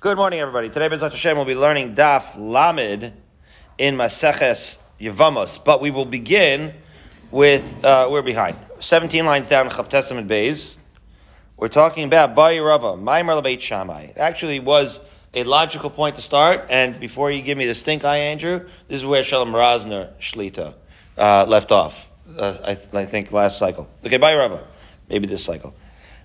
Good morning, everybody. Today, Bezat Hashem, we'll be learning Daf Lamed in Maseches Yevamos, but we will begin with, uh, we're behind. 17 lines down in Chaf Tes Amud Beis. We're talking about Bayi Rava, Maimer Lebeit Shammai. It actually was a logical point to start, and before you give me the stink eye, Andrew, this is where Shalom Rosner Shlita uh, left off, uh, I, th- I, think last cycle. Okay, Bayi Rava, maybe this cycle.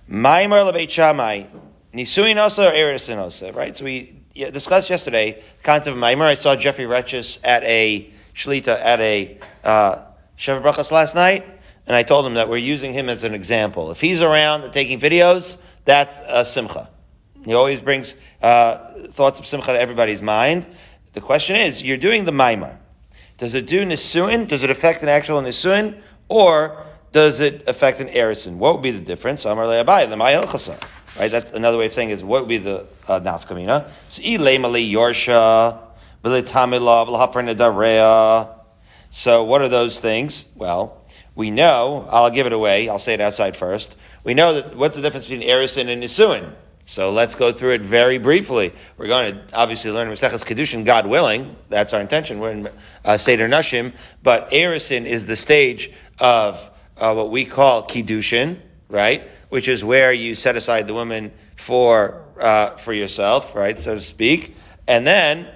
Maimer Lebeit Shammai. Nisuin osa or erisin osa, right? So we discussed yesterday the concept of Maimer. I saw Jeffrey Retches at a Shlita at a uh, Brachas last night, and I told him that we're using him as an example. If he's around taking videos, that's a simcha. He always brings uh, thoughts of simcha to everybody's mind. The question is, you're doing the Maimer. Does it do Nisuin? Does it affect an actual Nisuin? Or does it affect an erison? What would be the difference? Amar le'abai, l'mayel chasa. Right? That's another way of saying is what would be the uh, nafkamina? So ilemali yorsha, bilitamila, v'lhaper So what are those things? Well, we know, I'll give it away, I'll say it outside first. We know that what's the difference between erison and nisuin? So let's go through it very briefly. We're going to obviously learn Maseches Kiddushin, God willing. That's our intention. We're in uh, Seder Nashim. But Erison is the stage of uh, what we call Kiddushin, right? Which is where you set aside the woman for, uh, for yourself, right? So to speak. And then,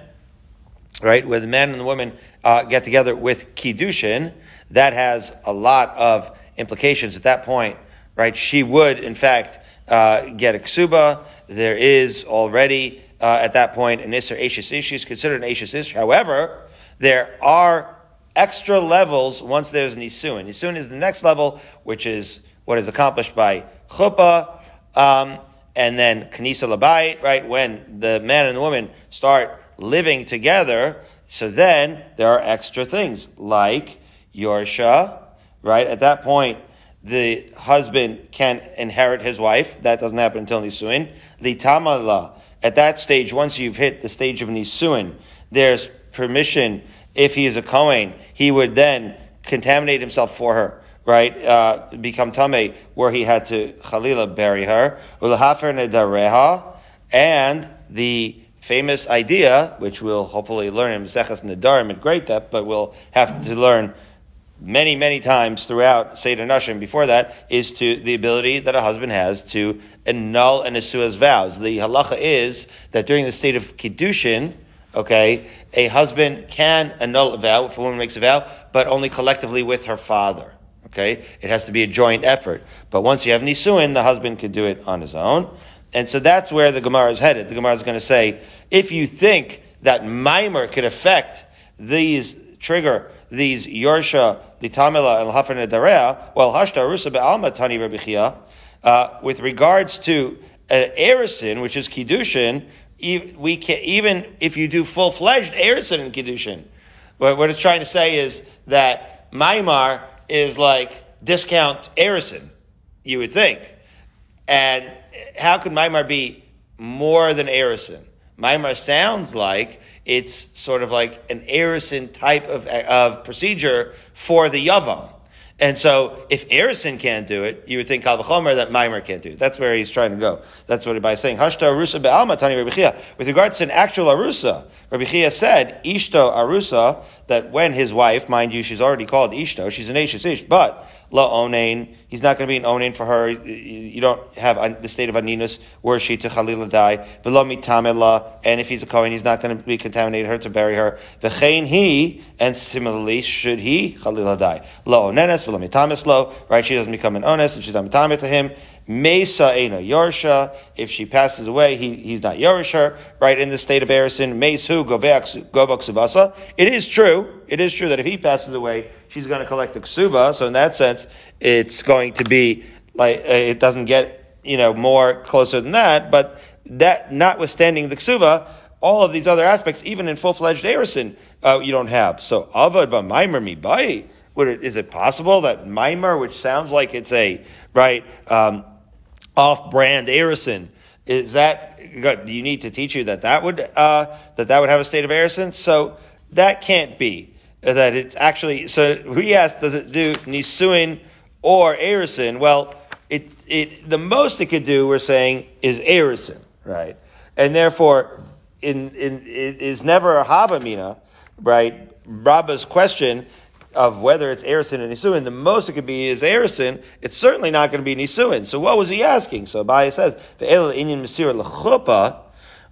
right, where the man and the woman uh, get together with Kiddushin, that has a lot of implications at that point, right? She would, in fact, uh, get a ksuba. There is already, uh, at that point, an Isser Ashes Ish. She's considered an Ashes Ish. However, there are extra levels once there's Nisuin. Nisuin is the next level, which is what is accomplished by chuppah, um, and then kanisa labayit, right? When the man and the woman start living together, so then there are extra things like yorsha, right? At that point, the husband can inherit his wife. That doesn't happen until nisuin. The tamala. At that stage, once you've hit the stage of nisuin, there's permission. If he is a kohen, he would then contaminate himself for her right, uh, become tame, where he had to chalila bury her, ulahafer nedareha, and the famous idea, which we'll hopefully learn in Maseches Nedarim at great depth, but we'll have to learn many, many times throughout Seder Nashim before that, is to the ability that a husband has to annul an Asua's vows. The halacha is that during the state of Kiddushin, okay, a husband can annul a vow if a woman makes a vow, but only collectively with her father. Okay? It has to be a joint effort. But once you have Nisuin, the husband could do it on his own. And so that's where the Gemara is headed. The Gemara is going to say, if you think that Mimer could affect these, trigger these Yorsha, the Tamila, and Hafan Darea, well, Hashta Rusa Be'alma Tani uh, with regards to uh, Erison, which is Kiddushin, we can, even if you do full-fledged Erison in Kiddushin, what it's trying to say is that Maimar is like discount Erison, you would think. And how could Maimar be more than Erison? Maimar sounds like it's sort of like an Erison type of, of procedure for the Yavam. And so, if Erison can't do it, you would think Kalvachomer that Maimer can't do it. That's where he's trying to go. That's what by saying Hashta Arusa Be'alma Tani Rabbi With regards to an actual Arusa, Rabbi Chiya said Ishto Arusa that when his wife, mind you, she's already called Ishto, she's an Ashes Ish, but La Onain, he's not going to be an Onain for her. You don't have the state of Aninus where she to Khalila die. V'lo mitamela, and if he's a Kohen, he's not going to be contaminated her to bury her. V'chein he, and similarly, should he Khalila die. Lo Onenes, v'lo mitamis lo, right? She doesn't become an Ones, and she's not mitamit to him. Mesa Ena Yorsha. If she passes away, he, he's not Yorsha, right? In the state of Erison, Mesu Govak Subasa. It is true, it is true that if he passes away, she's going to collect the Ksuba. So in that sense, it's going to be like, uh, it doesn't get, you know, more closer than that, but that, notwithstanding the Ksuba, all of these other aspects, even in full-fledged Erison, uh, you don't have. So, Avad ba Maimer mi. Is it possible that Maimer, which sounds like it's a, right, um, off-brand Erison, is that do you need to teach you that that would uh, that that would have a state of Erison? So that can't be that it's actually. So we asked, does it do Nisuin or Erison? Well, it it the most it could do, we're saying, is Erison, right? and therefore, in, in, it is never a Havamina, right? Rabba's question of whether it's Erisin and Nisuin, the most it could be is Erisin, it's certainly not going to be Nisuin. So what was he asking? So Abaya says,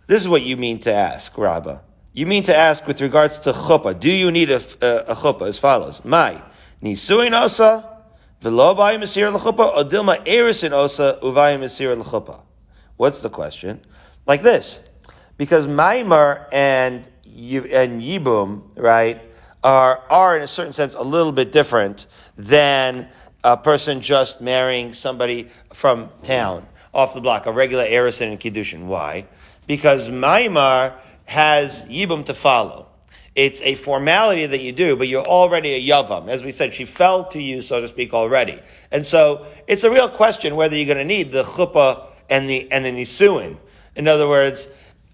this is what you mean to ask, Rabba. You mean to ask with regards to chuppah. Do you need a, a, a chuppah? As follows. My, nisuin osa, v'lo bayim mesir l'chuppah, erisin osa, uvayim mesir l'chuppah. What's the question? Like this. Because Maimar and, and Yibum, right, are, are in a certain sense a little bit different than a person just marrying somebody from town, off the block, a regular Erisin and Kiddushin. Why? Because Maimar has Yibum to follow. It's a formality that you do, but you're already a Yavam. As we said, she fell to you, so to speak, already. And so it's a real question whether you're going to need the chuppah and the, and the nisuin. In other words,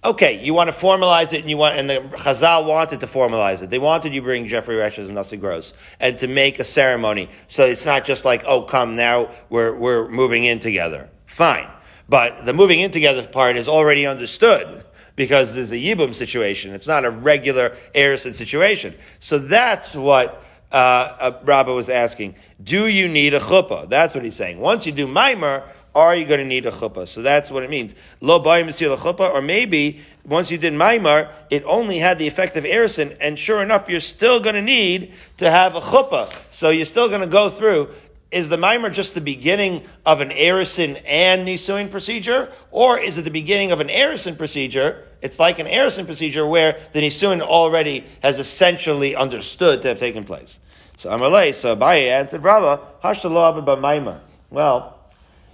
okay, you want to formalize it, and you want, and the Chazal wanted to formalize it. They wanted you to bring Jeffrey Rashes and Nasi Gross, and to make a ceremony. So it's not just like, oh, come now, we're, we're moving in together. Fine. But the moving in together part is already understood because there's a Yibum situation. It's not a regular Erison situation. So that's what uh, uh, Rabbah was asking. Do you need a chuppah? That's what he's saying. Once you do Maimer, are you going to need a chuppah? So that's what it means. Lo bayim a chuppah, or maybe once you did maimar, it only had the effect of erison, and sure enough, you're still going to need to have a chuppah. So you're still going to go through is the mimer just the beginning of an Erison and Nisuin procedure? Or is it the beginning of an Erison procedure? It's like an Erison procedure where the Nisuin already has essentially understood to have taken place. So Amalei, so Abaye answered Rava, Hashtalov ba mimer. Well,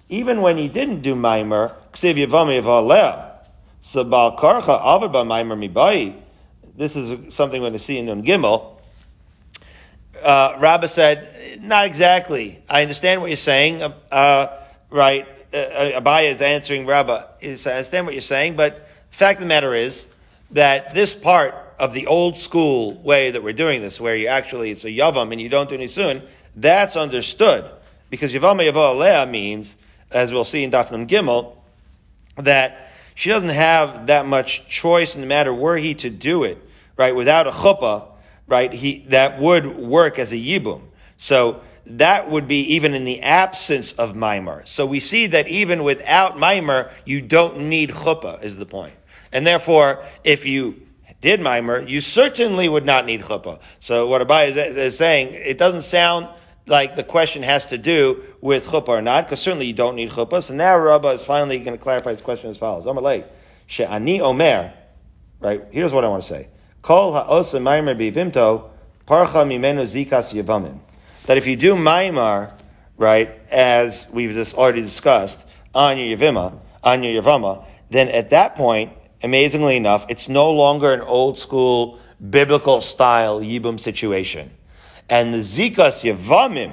even when he didn't do mimer, Ksiv Yavami Avalea, so Bal Karcha mimer mibai. This is something we're going to see in Nun Gimel uh, Rabba said, not exactly. I understand what you're saying, uh, uh right? Uh, uh, Abaya is answering Rabba. Is, I understand what you're saying, but the fact of the matter is that this part of the old school way that we're doing this, where you actually, it's a yavam and you don't do soon, that's understood. Because yavam yavam means, as we'll see in Daf Nun Gimel, that she doesn't have that much choice in the matter were he to do it, right, without a chuppah, right, he, that would work as a yibum. So that would be even in the absence of Maimar. So we see that even without Maimar, you don't need chuppah, is the point. And therefore, if you did Maimar, you certainly would not need chuppah. So what Abai is, is, saying, it doesn't sound like the question has to do with chuppah or not, because certainly you don't need chuppah. So now Rabbah is finally going to clarify his question as follows. Amalei, she'ani omer, right, here's what I want to say. Kol ha'osa bivimto, parcha mimenu zikas yavamim. That if you do maimar, right, as we've just already discussed, on your yavima, on your then at that point, amazingly enough, it's no longer an old school biblical style yibum situation. And the zikas Yevamim,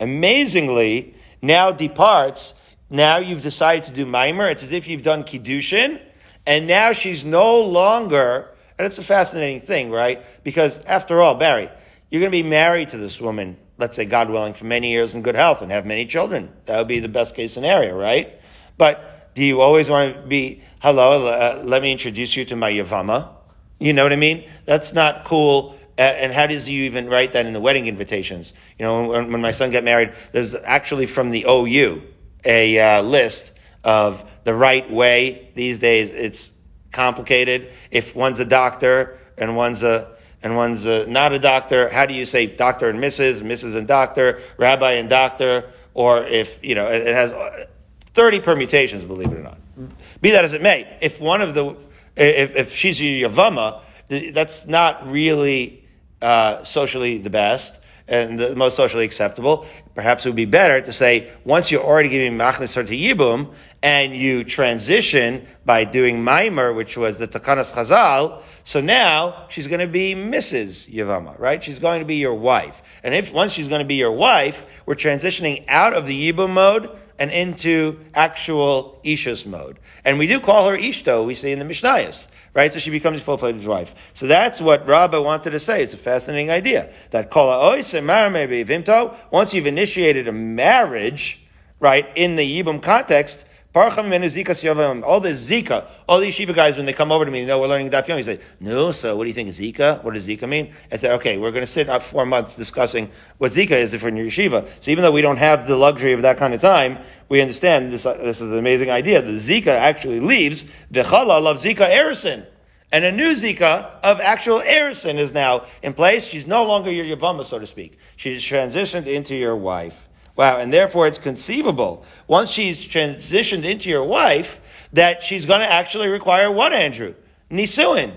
amazingly, now departs. Now you've decided to do maimer. It's as if you've done kiddushin, and now she's no longer and it's a fascinating thing, right? Because after all, Barry, you're going to be married to this woman, let's say, God willing, for many years in good health and have many children. That would be the best case scenario, right? But do you always want to be, hello, uh, let me introduce you to my Yavama? You know what I mean? That's not cool. And how does you even write that in the wedding invitations? You know, when, when my son got married, there's actually from the OU a uh, list of the right way. These days, it's complicated. If one's a doctor and one's a and one's a, not a doctor, how do you say doctor and Mrs., Mrs. and doctor, rabbi and doctor, or if you know it, it has thirty permutations, believe it or not. Be that as it may, if one of the if, if she's a yavama, that's not really uh, socially the best and the most socially acceptable. Perhaps it would be better to say, once you're already giving machnes to yibum, and you transition by doing maimer, which was the takanas chazal, so now she's going to be Mrs. Yavama, right? She's going to be your wife. And if once she's going to be your wife, we're transitioning out of the yibum mode and into actual Isha's mode. And we do call her Ishto, we say in the Mishnayos, right? So she becomes full-fledged wife. So that's what Rabbah wanted to say. It's a fascinating idea. That Kola Vimto, once you've initiated a marriage, right, in the Yibum context, All the Zika, all the yeshiva guys, when they come over to me, you know, we're learning Daf Yomi, say, no, so what do you think Zika? What does Zika mean? I said, okay, we're going to sit up four months discussing what Zika is for your yeshiva. So even though we don't have the luxury of that kind of time, we understand this, uh, this is an amazing idea. The Zika actually leaves the Chalal of Zika Erison. And a new Zika of actual Erison is now in place. She's no longer your Yavama, so to speak. She's transitioned into your wife. Wow, and therefore it's conceivable, once she's transitioned into your wife, that she's going to actually require what, Andrew? Nisuin.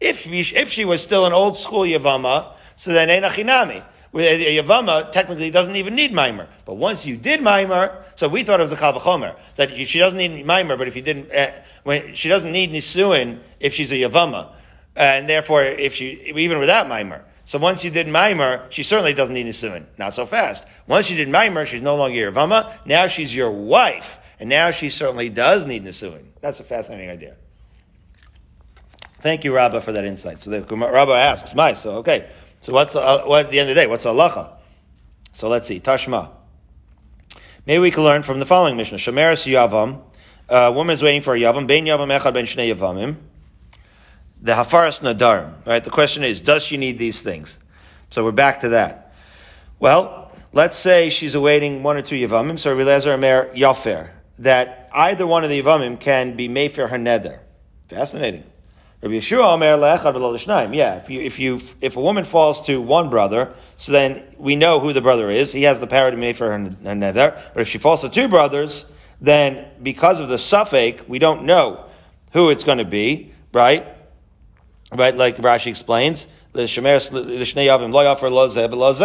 If, if she was still an old school Yavama, so then Einachinami. A Yavama technically doesn't even need Mimer. But once you did Mimer, so we thought it was a Kalvachomer, that she doesn't need Mimer, but if you didn't, uh, when, she doesn't need Nisuin if she's a Yavama. And therefore, if she, even without Mimer. So once you did Maimer, she certainly doesn't need Nisuin. Not so fast. Once you did Maimer, she's no longer your Vama. Now she's your wife. And now she certainly does need Nisuin. That's a fascinating idea. Thank you, Rabbah, for that insight. So the Rabbah asks, "My, so okay. So what's uh, what at the end of the day? What's halacha? So let's see. Tashma. Maybe we can learn from the following Mishnah. Shemeres yavam. A woman is waiting for a yavam. Ben yavam echad ben shnei yavamim the Hafaras Nadarim, right? The question is, does she need these things? So we're back to that. Well, let's say she's awaiting one or two Yavamim, so Rabbi Amer Yafer, that either one of the Yavamim can be Mayfair her neder. Fascinating. Rabbi Yehoshua Omer Le'echad Yeah, if you, if you, if a woman falls to one brother, so then we know who the brother is. He has the power to Mayfair her neder. But if she falls to two brothers, then because of the suffix, we don't know who it's going to be, right? Right? Like Rashi explains, the Shemer Slishne Yavim Loya for Lose.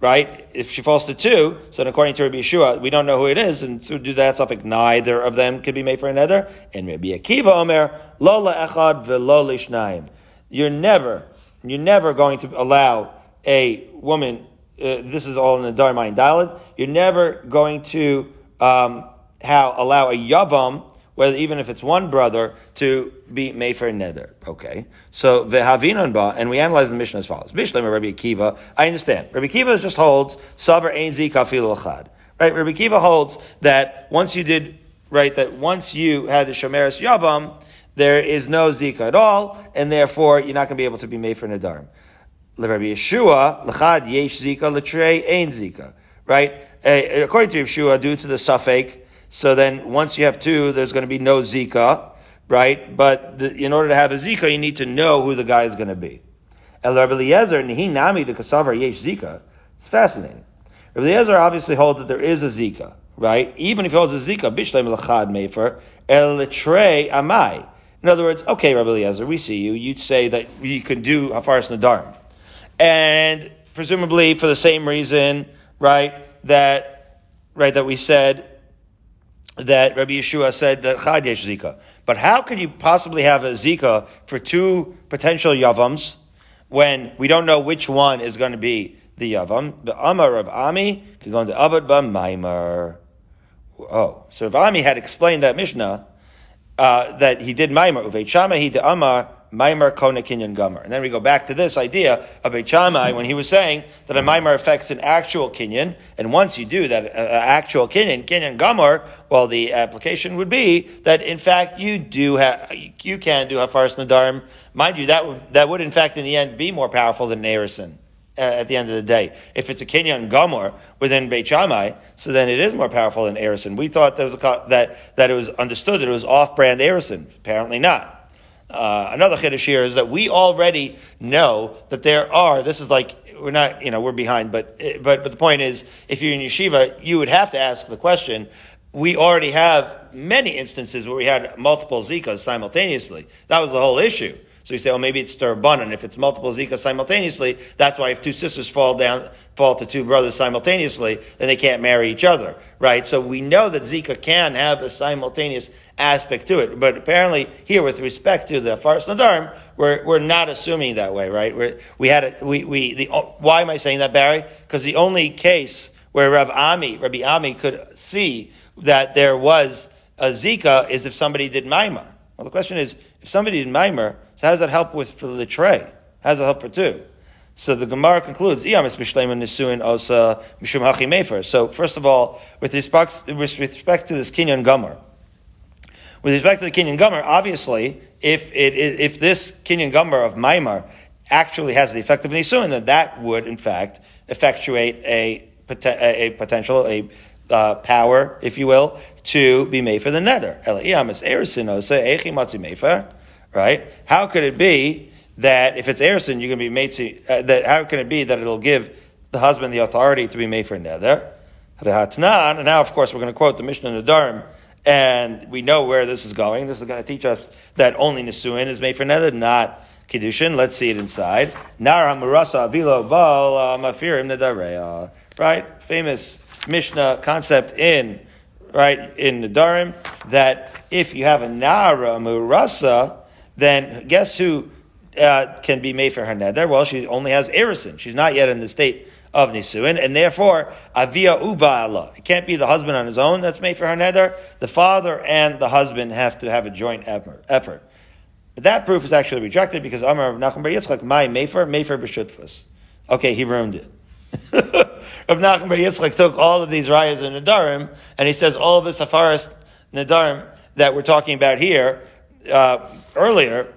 right? If she falls to two, so according to Rabbi Yehoshua, we don't know who it is, and to do that something, neither of them could be made for another. And Rabbi Akiva Omer, lo echad velo lishnayim. You're never, you're never going to allow a woman, uh, this is all in the Dharma Dalit, you're never going to um, how, allow a yavam whether even if it's one brother, to be Mefer Neder. Okay. So, Vehavinon Ba, and we analyze the mission as follows. Bishlam Rabbi Akiva, I understand. Rabbi Akiva just holds, Savar Ein Zika Achad. Right? Rabbi Akiva holds that once you did, right, that once you had the Shomeris Yavam, there is no Zika at all, and therefore you're not going to be able to be Mefer Nedarim. Rabbi Yehoshua, Lachad Yesh Zika, Latre Ein Zika. Right? Uh, according to Yehoshua, due to the suffix, so then once you have two, there's going to be no Zika, right? But the, in order to have a Zika, you need to know who the guy is going to be. El Rabbi Eliezer, Nihi Nami, the Kasavar Yesh Zika. It's fascinating. Rabbi Eliezer obviously holds that there is a Zika, right? Even if he holds a Zika, Bishlem Lachad Mefer, El Amai. In other words, okay, Rabbi Eliezer, we see you. You'd say that you can do Hafaras Nadarm. And presumably for the same reason, right, that, right, that we said that Rabbi Yehoshua said that Chad Yesh Zika. But how could you possibly have a Zika for two potential Yavams when we don't know which one is going to be the Yavam? The Amar of Ami could go into Avad Maimar. Oh, so if Ami had explained that Mishnah, uh, that he did Maimar, Uvei Shama he de Amar, Maimar Kona Kinyan Gomer. And then we go back to this idea of Beit when he was saying that a Maimar affects an actual Kinyan, and once you do that uh, uh, actual Kinyan, Kinyan Gomer, well, the application would be that in fact you do have, you can do Hafaras Nadarim. Mind you, that would, that would in fact in the end be more powerful than Erison. Uh, at the end of the day, if it's a Kinyan Gomer within Beit Shammai, so then it is more powerful than Erison. We thought that, was a, that, that it was understood that it was off-brand Erison. Apparently not. Uh, another chiddush here is that we already know that there are. This is like we're not, you know, we're behind, but but but the point is, if you're in yeshiva, you would have to ask the question. We already have many instances where we had multiple zikas simultaneously. That was the whole issue. So you say, oh, maybe it's and If it's multiple Zika simultaneously, that's why if two sisters fall down, fall to two brothers simultaneously, then they can't marry each other, right? So we know that Zika can have a simultaneous aspect to it. But apparently here, with respect to the Faras Nadarim, we're, we're not assuming that way, right? We're, we had it, we, we, the, oh, why am I saying that, Barry? Because the only case where Rav Ami, Rabbi Ami could see that there was a Zika is if somebody did Maimar. Well, the question is, if somebody did Maimar, so how does that help with for the tray? How does that help for two? So the Gemara concludes, So first of all, with respect, with respect to this Kenyan Gomer, With respect to the Kenyan Gomer, obviously, if if this Kenyan Gomer of Maimar actually has the effect of Nisuin, then that would, in fact, effectuate a, a potential, a uh, power, if you will, to be made for the nether. Right? How could it be that if it's Erison, you're going to be made to, uh, that, how can it be that it'll give the husband the authority to be made for nether? And now, of course, we're going to quote the Mishnah in the Dharm, and we know where this is going. This is going to teach us that only Nisuin is made for nether, not Kiddushin. Let's see it inside. Nara Murasa Mafirim. Right? Famous Mishnah concept in right in the Darim that if you have a Nara Murasa, then guess who uh, can be made for her neder? Well, she only has erison. She's not yet in the state of nisuin, and therefore avia uba'ala. It can't be the husband on his own that's made for her neder. The father and the husband have to have a joint effort. But that proof is actually rejected because Amar Nachum Bar Yitzchak, my mefer, mefer b'shutfus. Okay, he ruined it. Rav Nachum Bar Yitzchak took all of these rayas in Nadarim, and he says all of this Hafaris Nadarim that we're talking about here, uh, earlier,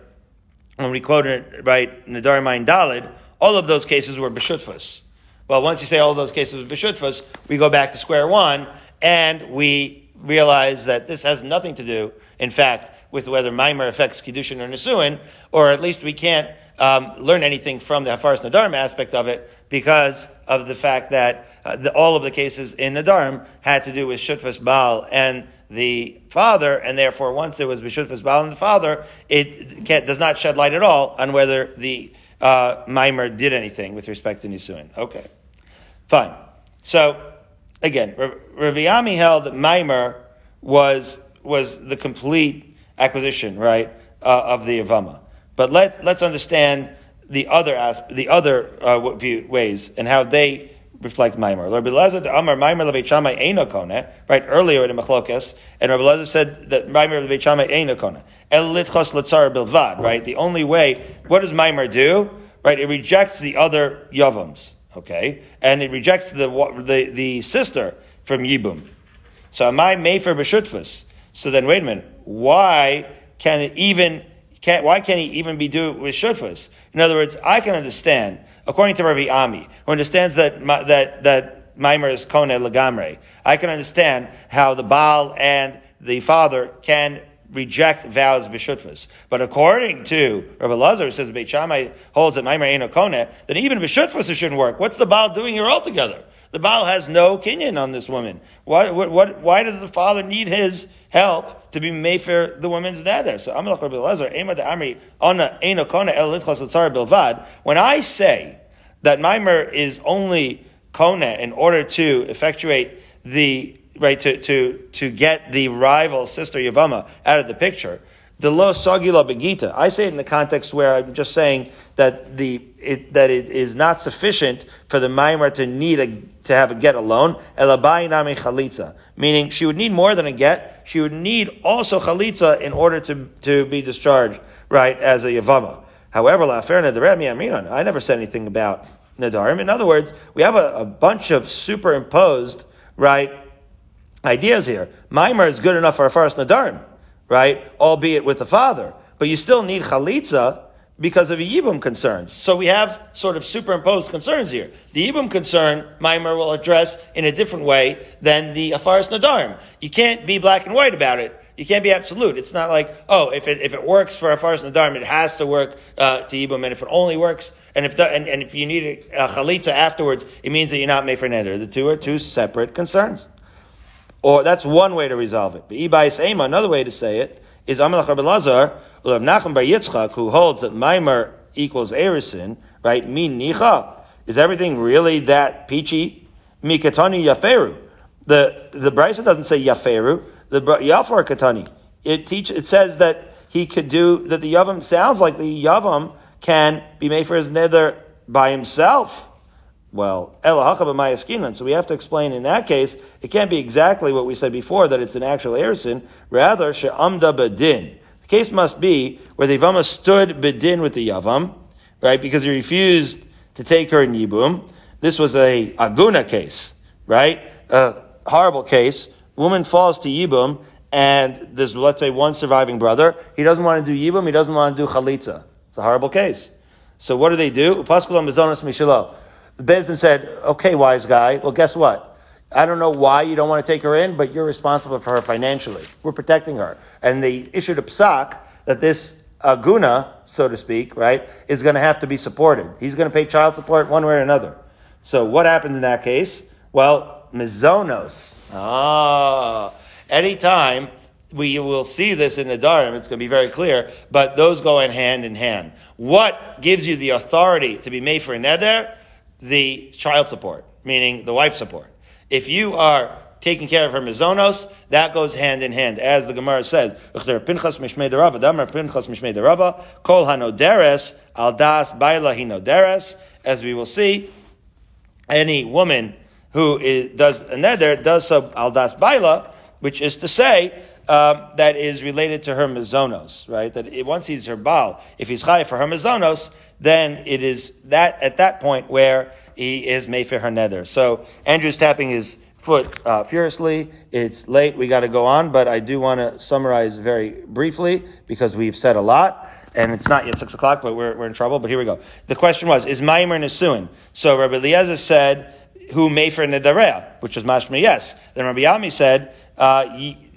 when we quoted it, right, Nadarim Ayin Dalid, all of those cases were b'shutfus. Well, once you say all those cases were b'shutfus, we go back to square one, and we realize that this has nothing to do, in fact, with whether Maimer affects Kiddushin or Nisuin, or at least we can't um, learn anything from the Hafaras Nadarim aspect of it because of the fact that uh, the, all of the cases in Nadarim had to do with Shutfas Baal and the father, and therefore once it was Bishutfas Baal and the father, it does not shed light at all on whether the uh, Maimer did anything with respect to Nisuin. Okay. Fine. So, again, Raviami held that Maimer was, was the complete acquisition, right, uh, of the Avama. But let, let's understand the other asp- the other uh, view, ways and how they reflect Maimer. Right earlier in the Machlokas, and Rabbi Lezer said that Maimer Beit Shammai Eina Kona. El litchos letzar bilvad. Right, the only way. What does Maimer do? Right, it rejects the other yavams. Okay, and it rejects the the, the sister from Yibum. So am I Mefer b'shutfus? So then, wait a minute. Why can it even? Can't, why can't he even be do it with shutfas? In other words, I can understand, according to Ravi Ami, who understands that that that Maimer is kone legamre. I can understand how the Baal and the father can reject vows b'shutfas. But according to Rabbi Lazar, who says Beit Shammai holds that Maimer ain't a kone, then even b'shutfas it shouldn't work. What's the Baal doing here altogether? The Baal has no kinyan on this woman. Why, what, why does the father need his help to be made for the woman's nether? So Amalek Rabbi Lezer, Ema de Amri, Ona Eino Kona El Bilvad. When I say that Maimer is only Kona in order to effectuate the right to, to, to get the rival sister Yavama out of the picture, the lo sagila begita. I say it in the context where I'm just saying that the it, that it is not sufficient for the maimer to need a, to have a get alone. Elabayinami chalitza, meaning she would need more than a get. She would need also chalitza in order to to be discharged, right, as a yavama. However, la I never said anything about nadarim. In other words, we have a, a bunch of superimposed, right, ideas here. Maimer is good enough for a first nadarim right? Albeit with the father. But you still need chalitza because of the Yibum concerns. So we have sort of superimposed concerns here. The Yibum concern, Maimer will address in a different way than the Afaris Nadarim. You can't be black and white about it. You can't be absolute. It's not like, oh, if it, if it works for Afaris Nadarim, it has to work uh, to Yibum, and if it only works, and if, and, and if you need a, chalitza afterwards, it means that you're not made for neder. The two are two separate concerns. Or that's one way to resolve it. But Ibais Ema, another way to say it, is Amalach Rabbi Lazar, Rav Nachum Bar Yitzchak, who holds that Maimer equals Erisin, right? Min Nicha. Is everything really that peachy? Mikatani Yaferu. The, the Brisa doesn't say Yaferu, the Yafar Katani. It teach, it says that he could do, that the Yavam sounds like the Yavam can be made for his nether by himself. Well, so we have to explain in that case, it can't be exactly what we said before, that it's an actual erison. Rather, she'amda bedin. Case must be where the Yavama stood bedin with the Yavam, right, because he refused to take her in Yibum. This was a Aguna case, right? A horrible case. Woman falls to Yibum, and there's, let's say, one surviving brother. He doesn't want to do Yibum, he doesn't want to do Chalitza. It's a horrible case. So what do they do? The Bezdin said, okay, wise guy, well, guess what? I don't know why you don't want to take her in, but you're responsible for her financially. We're protecting her. And they issued a psak that this aguna, so to speak, right, is going to have to be supported. He's going to pay child support one way or another. So what happened in that case? Well, mizonos. Ah, anytime we will see this in the Dharam, it's going to be very clear, but those go in hand in hand. What gives you the authority to be made for a neder? The child support, meaning the wife support. If you are taking care of her mizonos, that goes hand in hand. As the Gemara says, Pinchas mishmei derava, damar Pinchas mishmei derava, kol hanoderes, al das baila hinoderes. As we will see, any woman who is, does a does so al das baila, which is to say, um, that is related to her mizonos, right? That it, once he's her baal, if he's chai for her mizonos, then it is that at that point where he is Mayfair her nether. So Andrew's tapping his foot uh, furiously. It's late. We got to go on, but I do want to summarize very briefly because we've said a lot. And it's not yet six o'clock, but we're, we're in trouble. But here we go. The question was, is Maimer Nesuin? So Rabbi Eliezer said, who Mayfair Nedarea, which is mashma yes. Then Rabbi Yami said uh,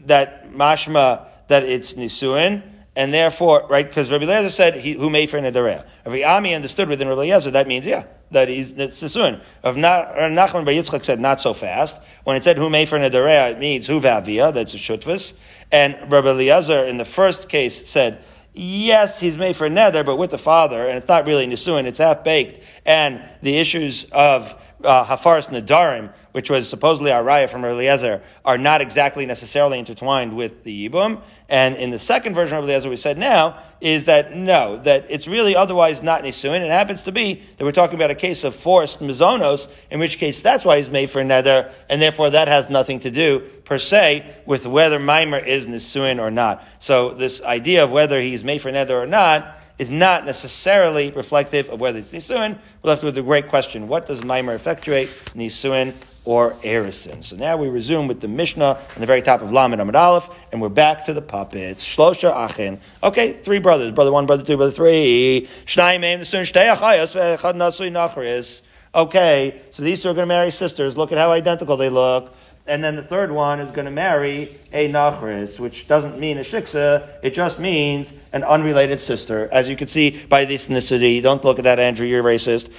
that mashma, that it's Nisuin, and therefore, right, because Rabbi Eliezer said, he, who Mayfair Nedarea. Rabbi Yami understood within Rabbi Eliezer, that means, yeah, that he's Nisun. Of Nachman Bar Yitzchak said not so fast. When it said who made for Nederea, it means Hu Vavia, that's a Shutvis. And Rabbi Eliezer in the first case said, yes, he's made for nether, but with the father, and it's not really Nisuin, it's half baked. And the issues of uh, Hafaris Nadarim, which was supposedly our raya from Eliezer, are not exactly necessarily intertwined with the Yibum. And in the second version of Eliezer we said now, is that no, that it's really otherwise not Nisuin. It happens to be that we're talking about a case of forced Mizonos, in which case that's why he's made for Nether, and therefore that has nothing to do, per se, with whether Mimer is Nisuin or not. So this idea of whether he's made for Nether or not, is not necessarily reflective of whether it's Nisuin. We're left with the great question, what does Maimer effectuate, Nisuin or Erisin? So now we resume with the Mishnah on the very top of Lamed Amud Aleph, and we're back to the puppets. Shlosha Achin. Okay, three brothers. Brother one, brother two, brother three. Shnai Meim Nisuin Shtei Achayas Ve'echad Nasui Nachris. Okay, so these two are going to marry sisters. Look at how identical they look. And then the third one is going to marry a nachris, which doesn't mean a shiksa, it just means an unrelated sister. As you can see by the ethnicity, don't look at that, Andrew, you're racist.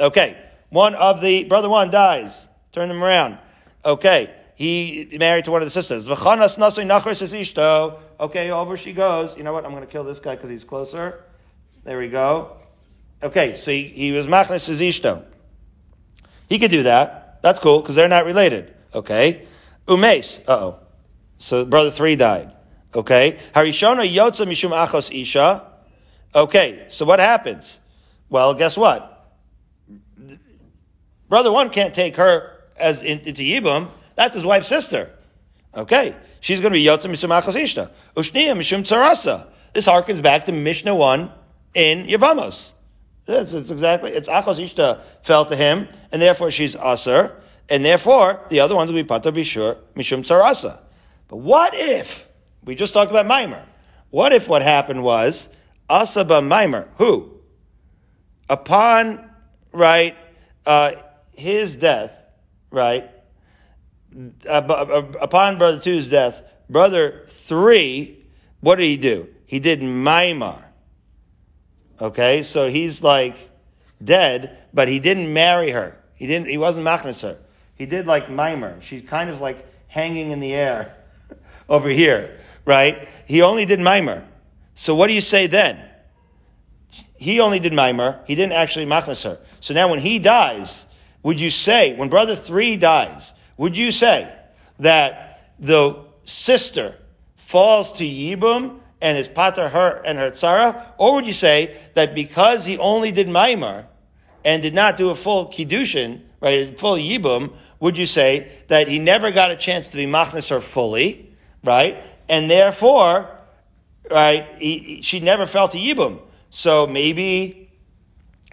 Okay, one of the, brother one dies. Turn him around. Okay, he married to one of the sisters. Okay, over she goes. You know what? I'm going to kill this guy because he's closer. There we go. Okay, so he, he was machnes his ishto. He could do that. That's cool because they're not related. Okay. Umes. Uh oh. So brother three died. Okay. Harishona yotza mishum achos isha. Okay. So what happens? Well, guess what? Brother one can't take her as in, into Yibum. That's his wife's sister. Okay. She's going to be yotza mishum achos isha. Ushniya mishum tsarasa. This harkens back to Mishnah 1 in Yavamos. It's, it's exactly, it's Achos Ishta fell to him, and therefore she's Aser, and therefore the other ones will be Pata Bishur, Mishum Sarasa. But what if, we just talked about Mimer, what if what happened was, Asaba Mimer, who? Upon, right, uh, his death, right, uh, upon brother two's death, brother three, what did he do? He did Maimar. Okay, so he's like dead, but he didn't marry her. He didn't. He wasn't machnas her. He did like mimer. She's kind of like hanging in the air over here, right? He only did mimer. So what do you say then? He only did mimer. He didn't actually machnas her. So now when he dies, would you say when brother three dies, would you say that the sister falls to Yibum and his pater her and her tzara? Or would you say that because he only did maimar and did not do a full kiddushin, right, a full yibum, would you say that he never got a chance to be machnas her fully, right? And therefore, right, he, she never felt to yibum. So maybe,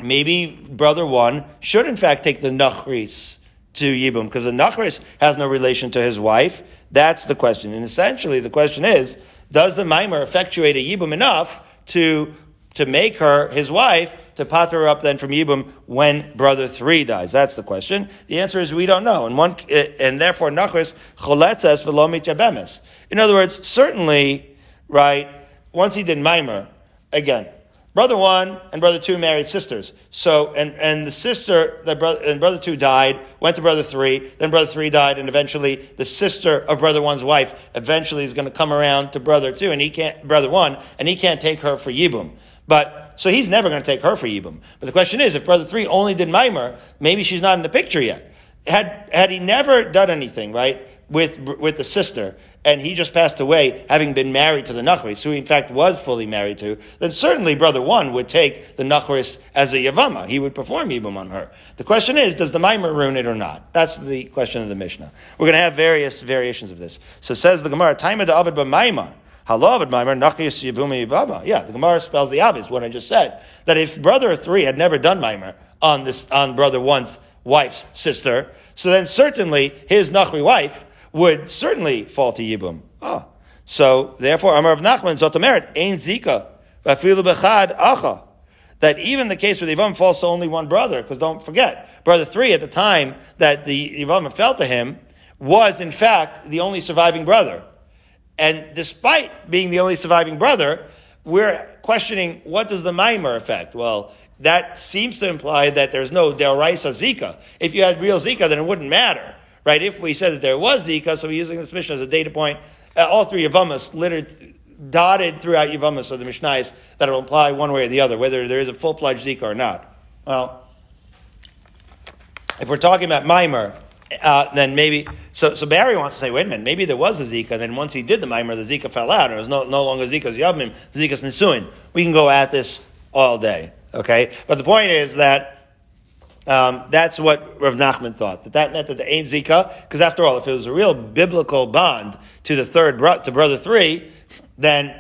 maybe brother one should in fact take the nachris to Yibum because the Nachris has no relation to his wife. That's the question. And essentially, the question is, does the Maimer effectuate a Yibum enough to, to make her his wife to pater her up then from Yibum when brother three dies? That's the question. The answer is we don't know. And one, and therefore Nachris choletzes velomit yabemes. In other words, certainly, right, once he did Maimer, again, Brother one and brother two married sisters. So, and, and the sister that brother, and brother two died, went to brother three, then brother three died, and eventually the sister of brother one's wife eventually is going to come around to brother two, and he can't, brother one, and he can't take her for Yibum. But, so he's never going to take her for Yibum. But the question is, if brother three only did Maimer, maybe she's not in the picture yet. Had, had he never done anything, right, with, with the sister, and he just passed away having been married to the Nachris, who in fact was fully married to, then certainly brother one would take the Nachris as a Yavama. He would perform Yibum on her. The question is, does the Maimer ruin it or not? That's the question of the Mishnah. We're going to have various variations of this. So says the Gemara, Taima da Abed Maimar. Halav Maimer, Nachis Yavumi Yavama. Yeah, the Gemara spells the obvious, what I just said. That if brother three had never done Maimer on this, on brother one's wife's sister, so then certainly his Nachri wife would certainly fall to Yibum. Ah. So, therefore, Amar of Nachman, Zotomeret, Ein Zika, Vafilu Bechad Acha. That even the case the Yivam falls to only one brother, because don't forget, brother three at the time that the Yivam fell to him was in fact the only surviving brother. And despite being the only surviving brother, we're questioning what does the Maimer affect? Well, that seems to imply that there's no Deraisa Zika. If you had real Zika, then it wouldn't matter right? If we said that there was Zika, so we're using this Mishnah as a data point. Uh, all three Yavamas littered, dotted throughout Yavamas or the Mishnais that will imply one way or the other, whether there is a full-fledged Zika or not. Well, if we're talking about Mimer, uh, then maybe so. So Barry wants to say, wait a minute, maybe there was a Zika. Then once he did the Mimer, the Zika fell out. And it was no, no longer Zika's Yavmim, Zika's Nisuin. We can go at this all day, okay? But the point is that um, that's what Rav Nachman thought. That that meant that the Ein Zika, because after all, if it was a real biblical bond to the third bro- to brother three, then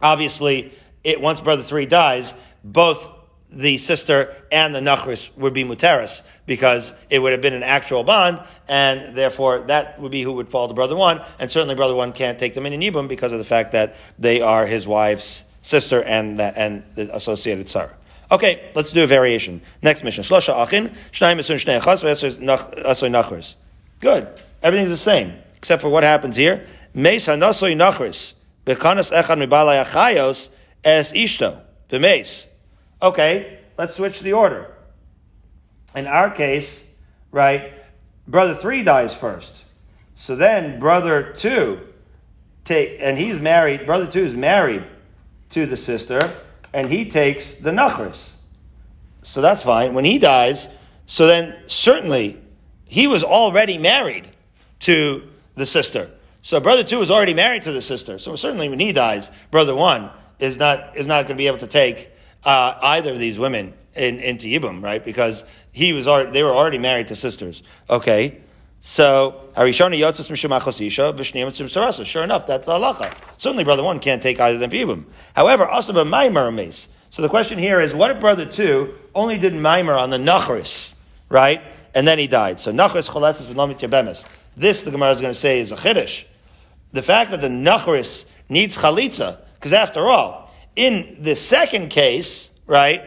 obviously it once brother three dies, both the sister and the nachris would be muteris because it would have been an actual bond, and therefore that would be who would fall to brother one, and certainly brother one can't take them in Yibum because of the fact that they are his wife's sister and the, and the associated Sarah. Okay, let's do a variation. Next mission. Shlosha achin. Good. Everything's the same, except for what happens here. Meis nachris, bekanas echad mibalay achayos es ishto. Okay, let's switch the order. In our case, right, brother three dies first. So then brother two take, and he's married, brother two is married to the sister, and he takes the nachris. So that's fine. When he dies, so then certainly he was already married to the sister. So brother two was already married to the sister. So certainly when he dies, brother one is not is not going to be able to take uh, either of these women in, into Yibum, right? Because he was already, they were already married to sisters. Okay. So, Harishona Yotzis Mishumachos Isha, Vishniyam Sarasa. Sure enough, that's halacha. Certainly, brother one can't take either of them. However, Asaba Maimar Mace. So the question here is, what if brother two only did Maimar on the Nachris, right? And then he died. So Nachris Choletzis V'lamit Yabemes. This, the Gemara is going to say, is a Chiddush. The fact that the Nachris needs Chalitza, because after all, in the second case, right,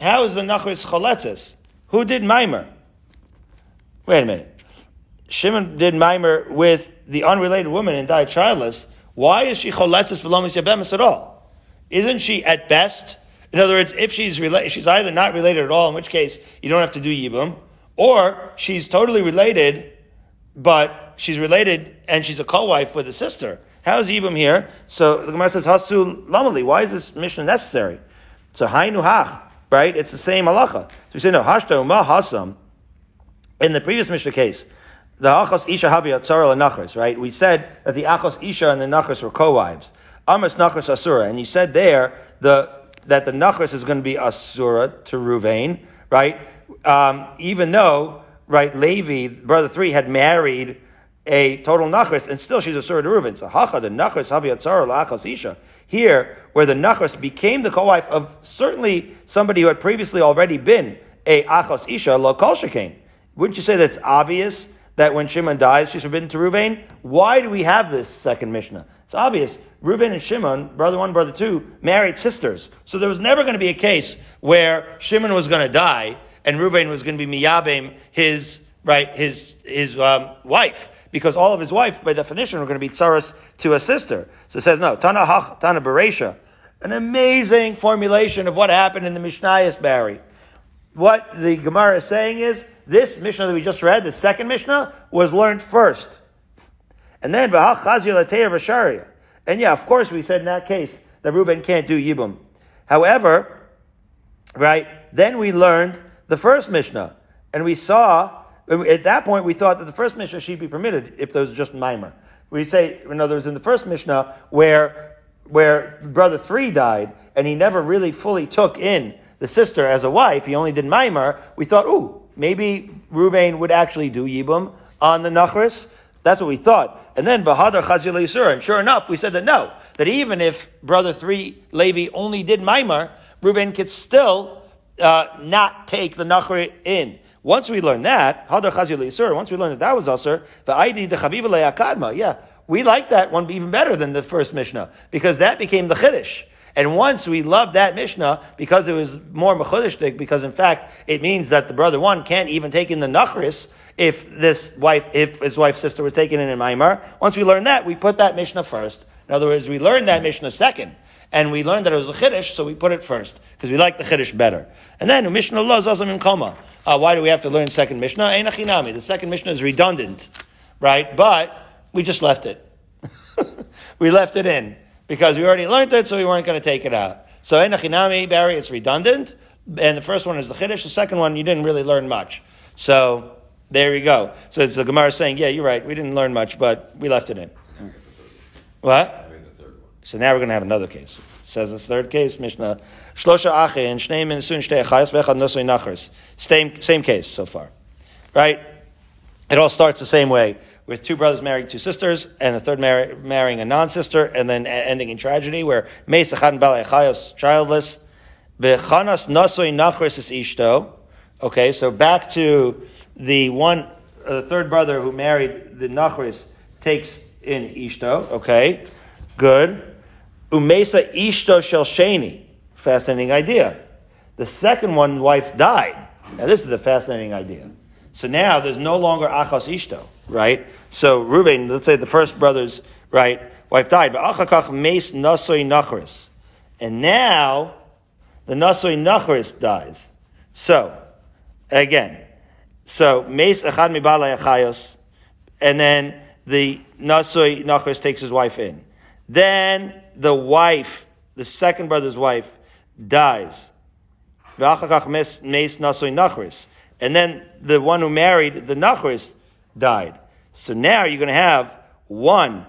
how is the Nachris Choletzis? Who did Maimar? Wait a minute. Shimon did Maimer with the unrelated woman and died childless. Why is she choletzes v'lomis yabemis at all? Isn't she at best? In other words, if she's related, she's either not related at all, in which case you don't have to do yibum, or she's totally related, but she's related and she's a co-wife with a sister. How's yibum here? So the Gemara says hasu lamali. Why is this mission necessary? So hainu hach, right? It's the same halacha. So we say no hashta ma hasam. In the previous Mishnah case, the Achos Isha Havi Atzara Nachris, right? We said that the Achos Isha and the Nachris were co-wives. Amos Nachris Asura, and you said there the that the Nachris is going to be Asura to Ruvain, right? Um, even though, right, Levi, brother three, had married a total Nachris, and still she's Asura to Ruvain. So Hacha, the Nachris Havi Atzara Achos Isha. Here, where the Nachris became the co-wife of certainly somebody who had previously already been a Achos Isha, Lo Kol Wouldn't you say that's obvious that when Shimon dies, she's forbidden to Ruvain? Why do we have this second Mishnah? It's obvious. Reuben and Shimon, brother one, brother two, married sisters. So there was never going to be a case where Shimon was going to die and Reuben was going to be miyabim his right his his um, wife because all of his wife by definition were going to be tsaras to a sister. So it says no Tana Hach Tana Beresha, an amazing formulation of what happened in the Mishnayos Barry. What the Gemara is saying is this Mishnah that we just read, the second Mishnah, was learned first. And then, and yeah, of course, we said in that case that Reuben can't do Yibum. However, right, then we learned the first Mishnah, and we saw, at that point, we thought that the first Mishnah should be permitted if there was just Mimer. We say, in other words, in the first Mishnah, where, where brother three died, and he never really fully took in the sister as a wife, he only did Mimer, we thought, ooh, maybe Ruvain would actually do Yibum on the Nachris, that's what we thought. And then Bahadar Chazil Yisur. And sure enough, we said that no, that even if brother three Levi only did Maimar, Reuben could still uh, not take the Nachri in. Once we learned that, Hadar Chazil Yisur, once we learned that that was Asur, the ID the Chaviva Le'akadma, yeah, we like that one even better than the first Mishnah, because that became the Chiddush. And once we loved that Mishnah because it was more mechudishdik, because in fact it means that the brother one can't even take in the nachris if this wife, if his wife's sister was taken in in Maimar. Once we learn that, we put that Mishnah first. In other words, we learn that Mishnah second. And we learned that it was a Chiddush, so we put it first, because we like the Chiddush better. And then, Mishnah Allah Zazam in Koma. Uh, why do we have to learn second Mishnah? Einachinami. The second Mishnah is redundant, right? But we just left it. we left it in, because we already learned it, so we weren't going to take it out. So eh, Einachinami, Barry, it's redundant. And the first one is the Chiddush. The second one, you didn't really learn much. So, there we go. So it's the Gemara saying, yeah, you're right. We didn't learn much, but we left it in. What? So now we're going to have another case. Says this third case, Mishnah. Shlosha achin, shnei min sun shtei achayas, vechad nosoi nachars. Same, same case so far. Right? It all starts the same way, with two brothers marrying two sisters, and a third mar- marrying a non-sister, and then ending in tragedy, where meis achad balei childless. Bechanas nosoi nachars is ishto. Okay, so back to the one, uh, the third brother who married the Nachris takes in Ishto. Okay, good. Umesa Ishto Shel Sheni. Fascinating idea. The second one wife died. Now this is a fascinating idea. So now there's no longer Achas Ishto, right? So Reuben, let's say the first brother's right wife died, but Achakach Mace Nasoi Nachris, and now the Nasoi Nachris dies. So again, so, Meis Echad Mibalei Achayos, and then the Nasoi Nachris takes his wife in. Then the wife, the second brother's wife, dies. And then the one who married the Nachris died. So now you're going to have one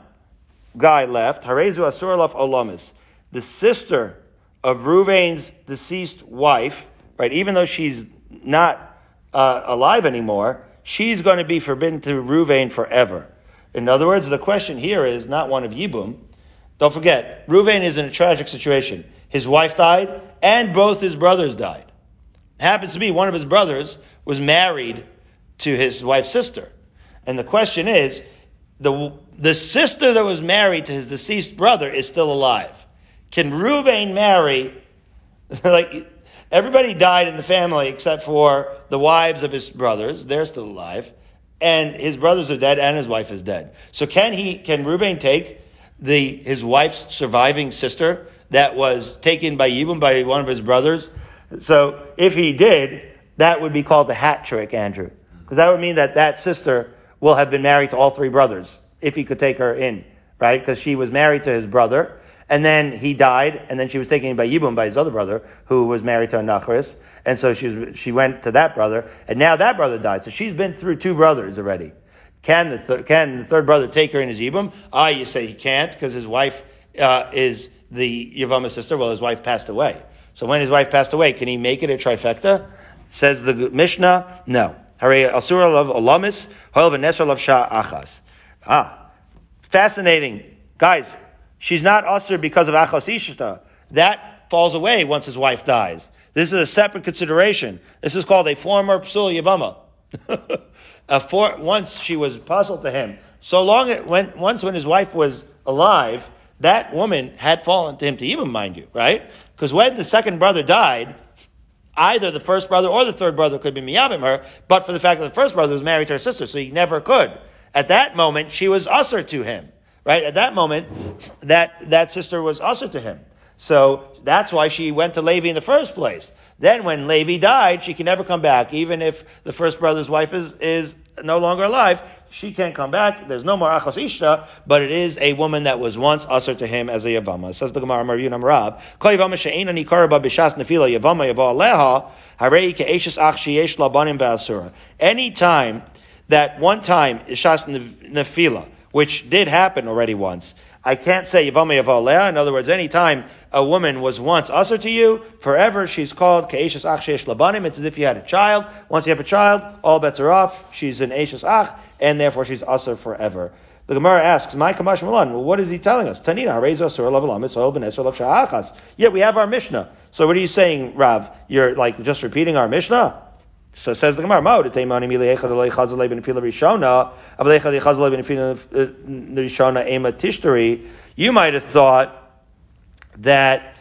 guy left. Harezu Asuralaf Olamis. The sister of Ruvain's deceased wife, right, even though she's not uh, alive anymore, she's going to be forbidden to Ruvain forever. In other words, the question here is not one of Yibum. Don't forget, Ruvain is in a tragic situation. His wife died, and both his brothers died. It happens to be one of his brothers was married to his wife's sister. And the question is, the, the sister that was married to his deceased brother is still alive. Can Ruvain marry, like, Everybody died in the family except for the wives of his brothers. They're still alive. And his brothers are dead and his wife is dead. So can he, can Reuben take the, his wife's surviving sister that was taken by Yibum by one of his brothers? So if he did, that would be called a hat trick, Andrew. Because that would mean that that sister will have been married to all three brothers if he could take her in, right? Because she was married to his brother and then he died, and then she was taken by Yibum, by his other brother, who was married to a Nachris, and so she, was, she went to that brother, and now that brother died. So she's been through two brothers already. Can the, th- can the third brother take her in his Yibum? Ah, you say he can't, because his wife uh, is the Yavama sister. Well, his wife passed away. So when his wife passed away, can he make it a trifecta? Says the Mishnah, no. Asura of Olamis, Hoil Venesra of Shah Achas. Ah, fascinating. Guys, She's not usher because of achos ishita. That falls away once his wife dies. This is a separate consideration. This is called a former psul yavama. uh, for, once she was puzzled to him. So long it when once when his wife was alive, that woman had fallen to him to even mind you, right? Because when the second brother died, either the first brother or the third brother could be miyabim her, but for the fact that the first brother was married to her sister, so he never could. At that moment, she was usher to him, right? At that moment, that, that sister was usher to him. So that's why she went to Levi in the first place. Then when Levi died, she can never come back. Even if the first brother's wife is, is no longer alive, she can't come back. There's no more achos ishta, but it is a woman that was once usher to him as a yavama. Says the Gemara, Mar Yunam Rab, Kol yavama she'ena nikara ba b'shas nefila yavama aleha, labanim. Any time that one time ishas nefila, which did happen already once, I can't say Yavama Yavalea. In other words, any time a woman was once usher to you, forever she's called Keishas Ach Sheish Labanim. It's as if you had a child. Once you have a child, all bets are off. She's an Eishas Ach, and therefore she's usher forever. The Gemara asks, "My kamash malan." Well, what is he telling us? Tanina. Yeah, we have our Mishnah. So what are you saying, Rav? You're like just repeating our Mishnah. So says the Gemara, Ema uh, Tishtari, you might have thought that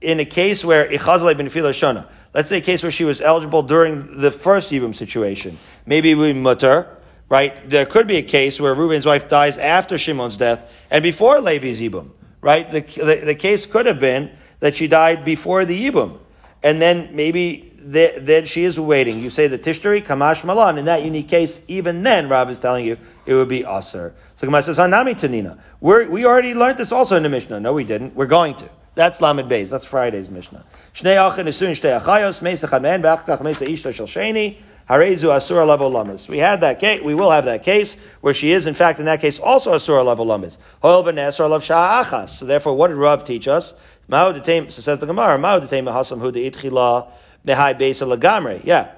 in a case where Ichazalei Ben Fila Rishona, let's say a case where she was eligible during the first Yibum situation, maybe we mutter, right? There could be a case where Reuben's wife dies after Shimon's death and before Levi's Yibum, right? The, the, the case could have been that she died before the Yibum. And then maybe then she is waiting. You say the tishtari kamash malan. In that unique case, even then, Rav is telling you it would be aser. So Gemara says hanami tanina. we we already learned this also in the Mishnah. No, we didn't. We're going to. That's Lamed Beis. That's Friday's Mishnah. Shnei achin esun shtei achayos meisa chamen be'achkach meisa ishta shel sheni. Harezu asura level lamas. We had that case. We will have that case where she is, in fact, in that case, also asura level lamas. Hoil v'nesar lav sha'achas. So therefore, what did Rav teach us? So says the Gemara. Ma'u detem hasam hu de'itchila Behai Besa Lagamre. Yeah.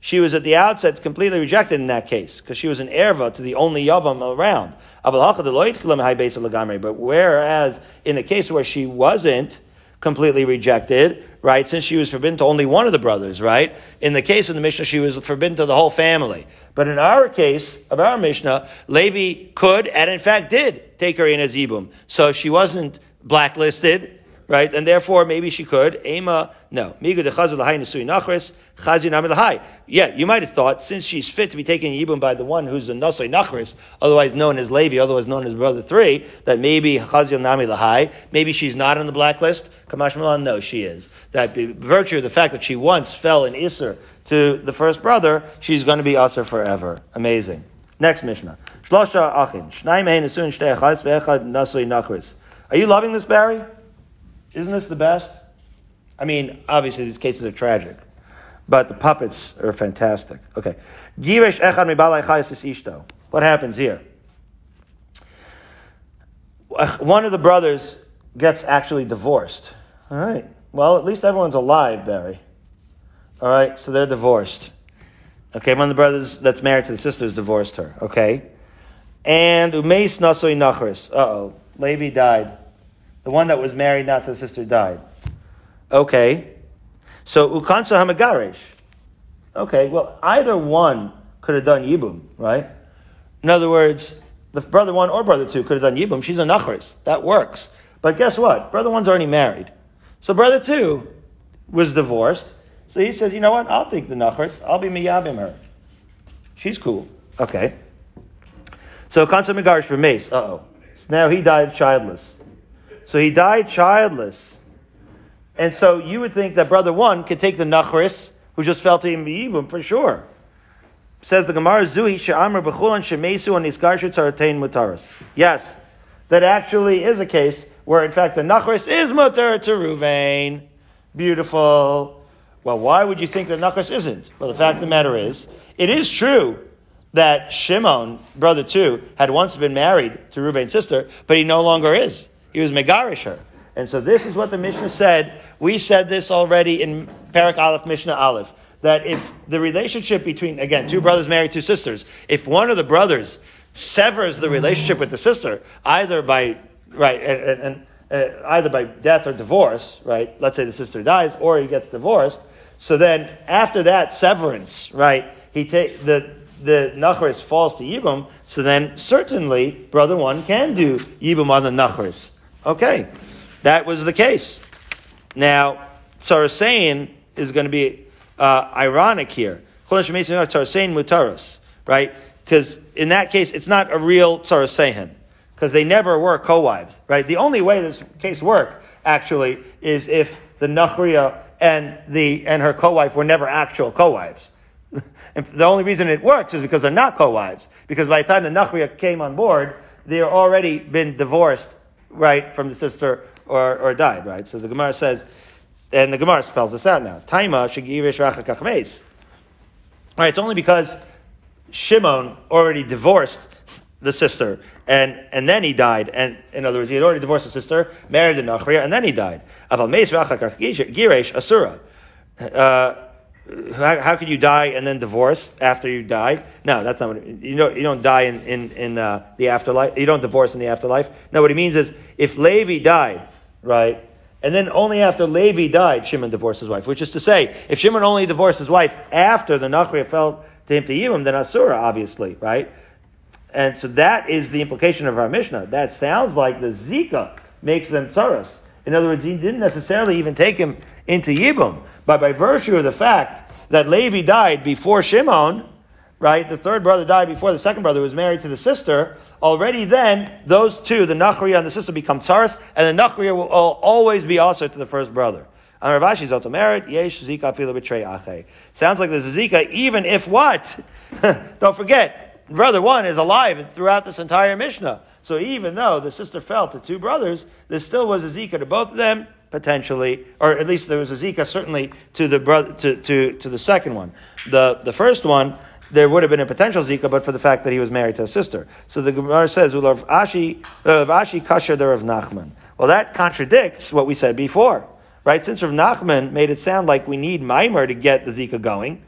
She was at the outset completely rejected in that case, because she was an erva to the only yavam around. But whereas in the case where she wasn't completely rejected, right, since she was forbidden to only one of the brothers, right? In the case of the Mishnah, she was forbidden to the whole family. But in our case of our Mishnah, Levi could, and in fact did, take her in as Ibum. So she wasn't blacklisted, right? And therefore, maybe she could. Ema, no. Migu de chazul lahai nesui nachris, chazir namid lahai. Yeah, you might have thought, since she's fit to be taken yibum by the one who's the nasoi nachris, otherwise known as Levi, otherwise known as brother three, that maybe chazir namid lahai, maybe she's not on the blacklist. Kamash Milan, no, she is. That virtue of the fact that she once fell in Isser to the first brother, she's going to be Asr forever. Amazing. Next Mishnah. Are you loving this, Barry? Isn't this the best? I mean, obviously these cases are tragic, but the puppets are fantastic. Okay. What happens here? One of the brothers gets actually divorced. All right. Well, at least everyone's alive, Barry. All right. So they're divorced. Okay. One of the brothers that's married to the sisters divorced her. Okay. And umeis nasoi nachris. Uh oh. Levi died. The one that was married not to the sister died. Okay. So Ukansa Hamagaresh. Okay, well, either one could have done Yibum, right? In other words, the brother one or brother two could have done Yibum. She's a Nachris. That works. But guess what? Brother one's already married. So brother two was divorced. So he says, you know what? I'll take the Nachris. I'll be Miyabim her. She's cool. Okay. So Kansa Megarish for Mace. Uh oh. now he died childless. So he died childless. And so you would think that brother one could take the Nachris, who just fell to him Yibum, for sure. Says the Gemara, Zuhi she'amr b'chulan she'mesu and isgarshu tzaratein mutaris. Yes, that actually is a case where, in fact, the Nachris is mutar to Ruvain. Beautiful. Well, why would you think that Nachris isn't? Well, the fact of the matter is, it is true that Shimon, brother two, had once been married to Ruvain's sister, but he no longer is. He was Megarish her. And so this is what the Mishnah said. We said this already in Parak Aleph, Mishnah Aleph, that if the relationship between, again, two brothers marry two sisters, if one of the brothers severs the relationship with the sister, either by, right, and, and uh, either by death or divorce, right? Let's say the sister dies or he gets divorced. So then after that severance, right, he take the the Nachris falls to Yibum, so then certainly brother one can do Yibum on the Nachris. Okay, that was the case. Now, Tzarasain is going to be uh, ironic here. Right? Because in that case, it's not a real Tzarasain, because they never were co-wives. Right? The only way this case worked, actually, is if the Nachriya and, the, and her co-wife were never actual co-wives. And the only reason it works is because they're not co-wives. Because by the time the Nachriya came on board, they are already been divorced, right, from the sister or, or died, right? So the Gemara says, and the Gemara spells this out now. Taima shegirish rachakachmeis. Right, it's only because Shimon already divorced the sister, and, and then he died. And in other words, he had already divorced the sister, married the Nachriya, and then he died. Aval meis rachakach asura. Uh, How, how could you die and then divorce after you die? No, that's not what you don't. You don't die in in, in uh, the afterlife. You don't divorce in the afterlife. No, what he means is if Levi died, right, and then only after Levi died, Shimon divorced his wife. Which is to say, if Shimon only divorced his wife after the Nachriya fell to him to Yibam, then Asura, obviously, right? And so that is the implication of our Mishnah. That sounds like the Zika makes them tzaras. In other words, he didn't necessarily even take him into Yibam. But by virtue of the fact that Levi died before Shimon, right, the third brother died before the second brother was married to the sister, already then, those two, the Nachriya and the sister, become tzaras, and the Nachriya will always be also to the first brother. Sounds like there's a zika, even if what? Don't forget, brother one is alive throughout this entire Mishnah. So even though the sister fell to two brothers, there still was a zika to both of them, potentially, or at least there was a zika certainly to the brother to, to, to the second one. The the first one there would have been a potential zika, but for the fact that he was married to a sister. So the Gemara says, "Ulav Ashi Ashi Kasher of Nachman." Well, that contradicts what we said before, right? Since Rav Nachman made it sound like we need Maimer to get the zika going,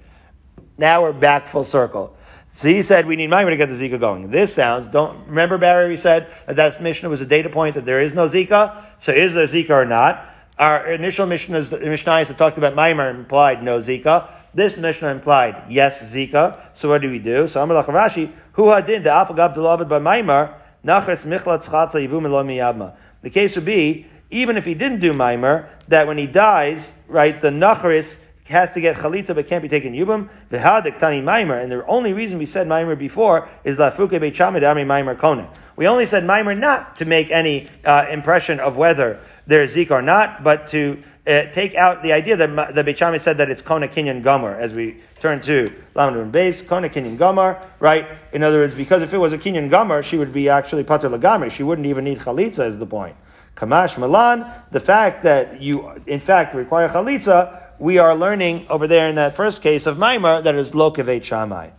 now we're back full circle. So he said we need Maimer to get the Zika going. This sounds, don't, remember Barry, we said that that Mishnah was a data point that there is no Zika. So is there Zika or not? Our initial Mishnah is, Mishnah that talked about Maimer implied no Zika. This Mishnah implied yes Zika. So what do we do? So Amar Rashi, who hadin the Afagav Delavid by Maimer, Nachretz Michlat Chatza Yivum Yabma. The case would be, even if he didn't do Maimer, that when he dies, right, the Nachris has to get chalitza but can't be taken yubim. V'hadik tani maimer, and the only reason we said maimer before is lafuke bechamid ami maimer kona. We only said maimer not to make any uh, impression of whether there's zik or not, but to uh, take out the idea that the Beit said that it's Kona Kinyan Gomer, as we turn to Lamed base, Kona Kinyan Gomer, right? In other words, because if it was a Kinyan Gomer, she would be actually Pater Lagami. She wouldn't even need Chalitza, is the point. Kamash Milan, the fact that you, in fact, require Chalitza we are learning over there in that first case of Maimar that is Lokavet Shamai.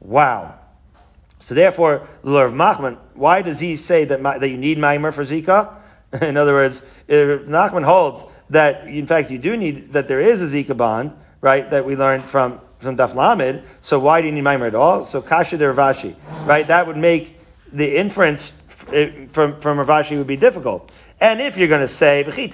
Wow. So therefore, Lord Nachman, why does he say that, that you need Maimar for Zika? in other words, if Nachman holds that in fact you do need, that there is a Zika bond, right, that we learned from, from Daf Lamed, so why do you need Maimar at all? So Kasha de Ravashi, right, that would make the inference eh, from, from Ravashi would be difficult. And if you're going to say that the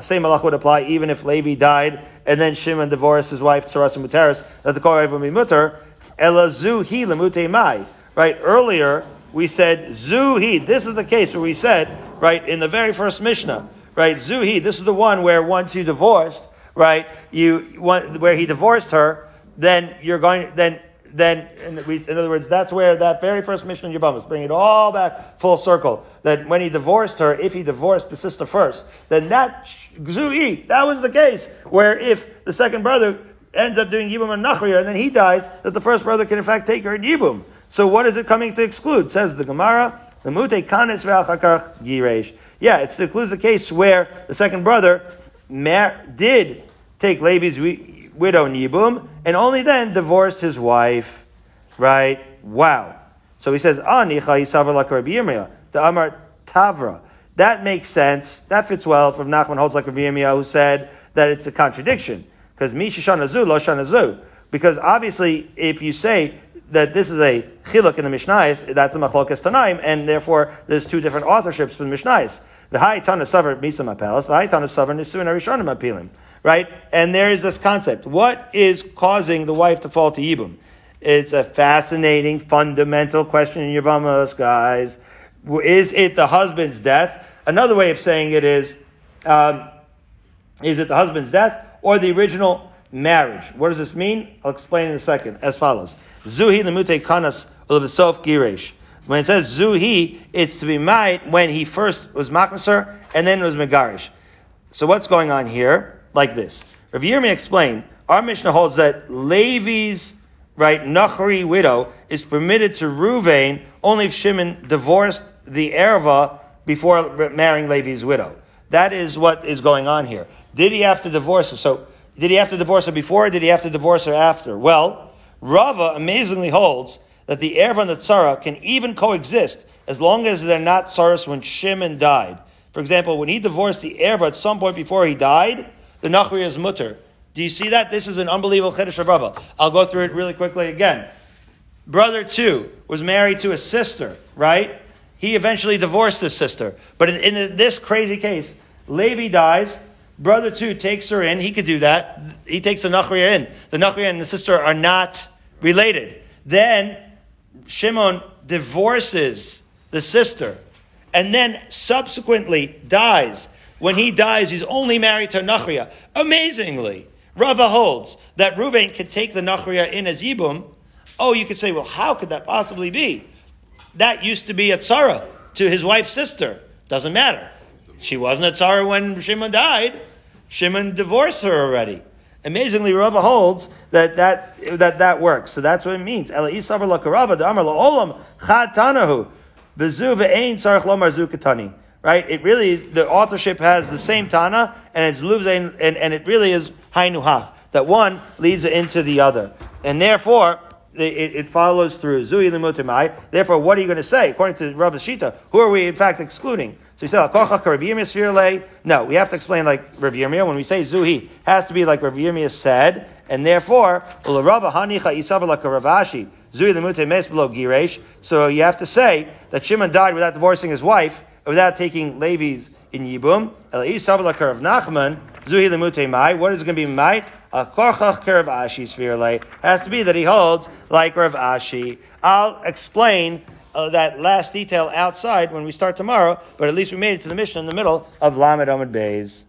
same malach would apply even if Levi died and then Shimon divorced his wife Tsaras and Muteris, that the Korav will be mutter, elazu hi mai. Right earlier we said zuhi. This is the case where we said right in the very first Mishnah. Right zuhi. This is the one where once you divorced, right you where he divorced her, then you're going then then, in, we, in, other words, that's where that very first Mishnah in Yevamos, bring it all back full circle. That when he divorced her, if he divorced the sister first, then that Zuhi, that was the case where if the second brother ends up doing Yibum and Nachriya and then he dies, that the first brother can in fact take her in Yibum. So what is it coming to exclude? Says the Gemara, the Mute Kanis Ve'achakach Giresh. Yeah, it excludes the case where the second brother did take Levi's widow Nibum, and only then divorced his wife. Right? Wow. So he says, Ah, the Amar Tavra. That makes sense. That fits well from Nachman holds like Rabbi Yirmiyah who said that it's a contradiction. Because Mi Shishanazu, Lo Shanazu. Because obviously, if you say that this is a chiluk in the Mishnayos, that's a machlokas tanaim, and therefore there's two different authorships for the Mishnayos. The Haitana Savar Misa Mapelas, the Haitana Savar Nisun Arishonim Apilim. Right? And there is this concept. What is causing the wife to fall to Yibum? It's a fascinating, fundamental question in Yavamos, guys. Is it the husband's death? Another way of saying it is, um, is it the husband's death or the original marriage? What does this mean? I'll explain in a second, as follows. Zuhi lemute kanas ulevasof giresh. When it says zuhi, it's to be made when he first was machnaser and then it was megarish. So what's going on here? Like this. Rav Yirmi explained, our Mishnah holds that Levi's right, Nachri widow is permitted to Ruvain only if Shimon divorced the Erva before marrying Levi's widow. That is what is going on here. Did he have to divorce her? So, did he have to divorce her before or did he have to divorce her after? Well, Rava amazingly holds that the Erva and the Tzara can even coexist as long as they're not Tsaras when Shimon died. For example, when he divorced the Erva at some point before he died, the Nachri is mutter. Do you see that? This is an unbelievable Chiddush of Rava. I'll go through it really quickly again. Brother two was married to a sister, right? He eventually divorced his sister. But in, in this crazy case, Levi dies, brother two takes her in. He could do that. He takes the Nachriya in. The Nachriya and the sister are not related. Then Shimon divorces the sister and then subsequently dies. When he dies, he's only married to Nachriya. Amazingly, Rava holds that Reuven can take the Nachriya in as Yibum. Oh, you could say, well, how could that possibly be? That used to be a tzara to his wife's sister. Doesn't matter. She wasn't a tzara when Shimon died. Shimon divorced her already. Amazingly, Rava holds that that, that, that works. So that's what it means. Right? It really, the authorship has the same Tana, and it's Luvzain, and, and it really is Hainuhach. That one leads into the other. And therefore, it, it follows through. Zui. Therefore, what are you going to say? According to Rav Shita, who are we in fact excluding? So you say, no, we have to explain like Rav Yirmiyah. When we say Zuhi, has to be like Rav Yirmiyah said, and therefore, kerav so you have to say that Shimon died without divorcing his wife, without taking Levi's in Yibum. Zuhi Limute Mai. What is it going to be mai? A korchach Rav Ashi has to be that he holds like Rav Ashi. I'll explain uh, that last detail outside when we start tomorrow, but at least we made it to the mission in the middle of Lamed Amud Beis.